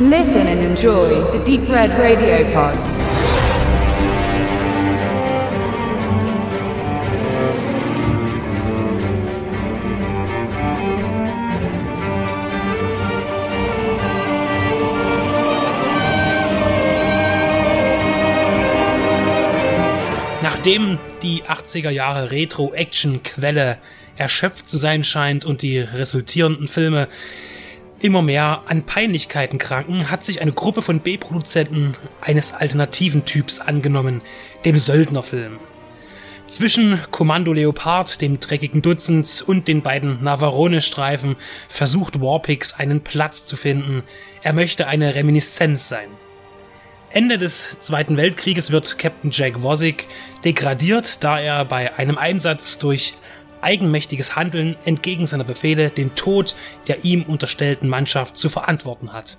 Listen and enjoy the Deep Red Radio Pod. Nachdem die 80er Jahre Retro-Action-Quelle erschöpft zu sein scheint und die resultierenden Filme immer mehr an Peinlichkeiten kranken, hat sich eine Gruppe von B-Produzenten eines alternativen Typs angenommen, dem Söldnerfilm. Zwischen Kommando Leopard, dem dreckigen Dutzend und den beiden Navarone-Streifen versucht Warpix einen Platz zu finden. Er möchte eine Reminiszenz sein. Ende des Zweiten Weltkrieges wird Captain Jack Wozzig degradiert, da er bei einem Einsatz durch eigenmächtiges Handeln entgegen seiner Befehle den Tod der ihm unterstellten Mannschaft zu verantworten hat.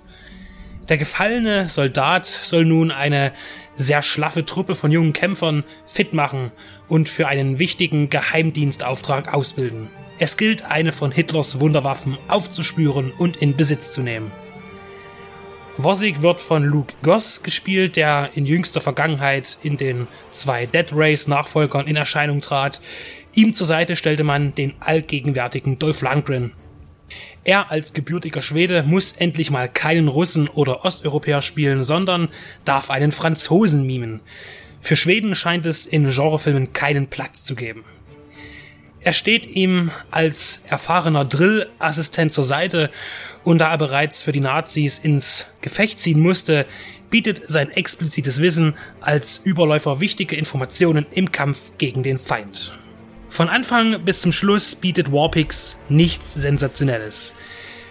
Der gefallene Soldat soll nun eine sehr schlaffe Truppe von jungen Kämpfern fit machen und für einen wichtigen Geheimdienstauftrag ausbilden. Es gilt, eine von Hitlers Wunderwaffen aufzuspüren und in Besitz zu nehmen. Wossig wird von Luke Goss gespielt, der in jüngster Vergangenheit in den zwei Dead Race Nachfolgern in Erscheinung trat. Ihm zur Seite stellte man den allgegenwärtigen Dolph Lundgren. Er als gebürtiger Schwede muss endlich mal keinen Russen oder Osteuropäer spielen, sondern darf einen Franzosen mimen. Für Schweden scheint es in Genrefilmen keinen Platz zu geben. Er steht ihm als erfahrener Drillassistent zur Seite und da er bereits für die Nazis ins Gefecht ziehen musste, bietet sein explizites Wissen als Überläufer wichtige Informationen im Kampf gegen den Feind. Von Anfang bis zum Schluss bietet Warpix nichts Sensationelles.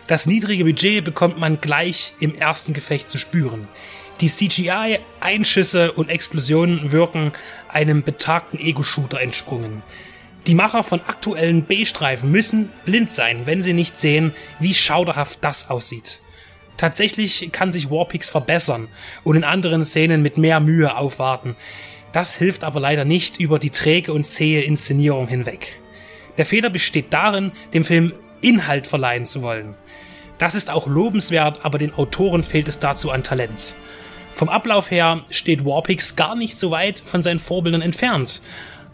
Das niedrige Budget bekommt man gleich im ersten Gefecht zu spüren. Die CGI-Einschüsse und Explosionen wirken einem betagten Ego-Shooter entsprungen. Die Macher von aktuellen B-Streifen müssen blind sein, wenn sie nicht sehen, wie schauderhaft das aussieht. Tatsächlich kann sich Warpix verbessern und in anderen Szenen mit mehr Mühe aufwarten. Das hilft aber leider nicht über die träge und zähe Inszenierung hinweg. Der Fehler besteht darin, dem Film Inhalt verleihen zu wollen. Das ist auch lobenswert, aber den Autoren fehlt es dazu an Talent. Vom Ablauf her steht Warpix gar nicht so weit von seinen Vorbildern entfernt,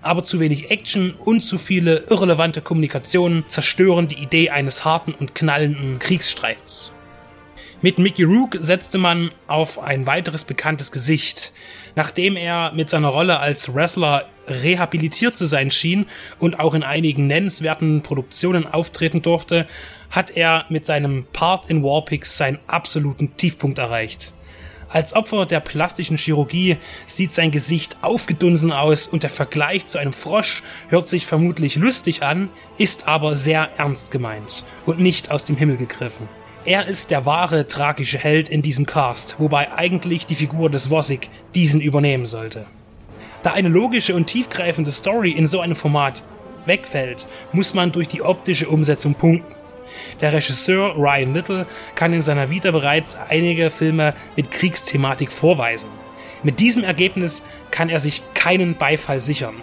aber zu wenig Action und zu viele irrelevante Kommunikationen zerstören die Idee eines harten und knallenden Kriegsstreifens. Mit Mickey Rook setzte man auf ein weiteres bekanntes Gesicht, Nachdem er mit seiner Rolle als Wrestler rehabilitiert zu sein schien und auch in einigen nennenswerten Produktionen auftreten durfte, hat er mit seinem Part in Warpix seinen absoluten Tiefpunkt erreicht. Als Opfer der plastischen Chirurgie sieht sein Gesicht aufgedunsen aus und der Vergleich zu einem Frosch hört sich vermutlich lustig an, ist aber sehr ernst gemeint und nicht aus dem Himmel gegriffen. Er ist der wahre tragische Held in diesem Cast, wobei eigentlich die Figur des Wossig diesen übernehmen sollte. Da eine logische und tiefgreifende Story in so einem Format wegfällt, muss man durch die optische Umsetzung punkten. Der Regisseur Ryan Little kann in seiner Vita bereits einige Filme mit Kriegsthematik vorweisen. Mit diesem Ergebnis kann er sich keinen Beifall sichern.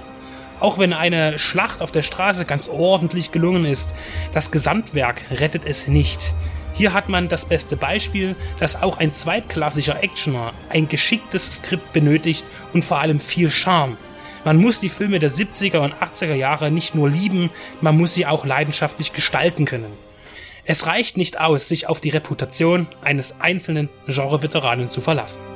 Auch wenn eine Schlacht auf der Straße ganz ordentlich gelungen ist, das Gesamtwerk rettet es nicht. Hier hat man das beste Beispiel, dass auch ein zweitklassischer Actioner ein geschicktes Skript benötigt und vor allem viel Charme. Man muss die Filme der 70er und 80er Jahre nicht nur lieben, man muss sie auch leidenschaftlich gestalten können. Es reicht nicht aus, sich auf die Reputation eines einzelnen Genre-Veteranen zu verlassen.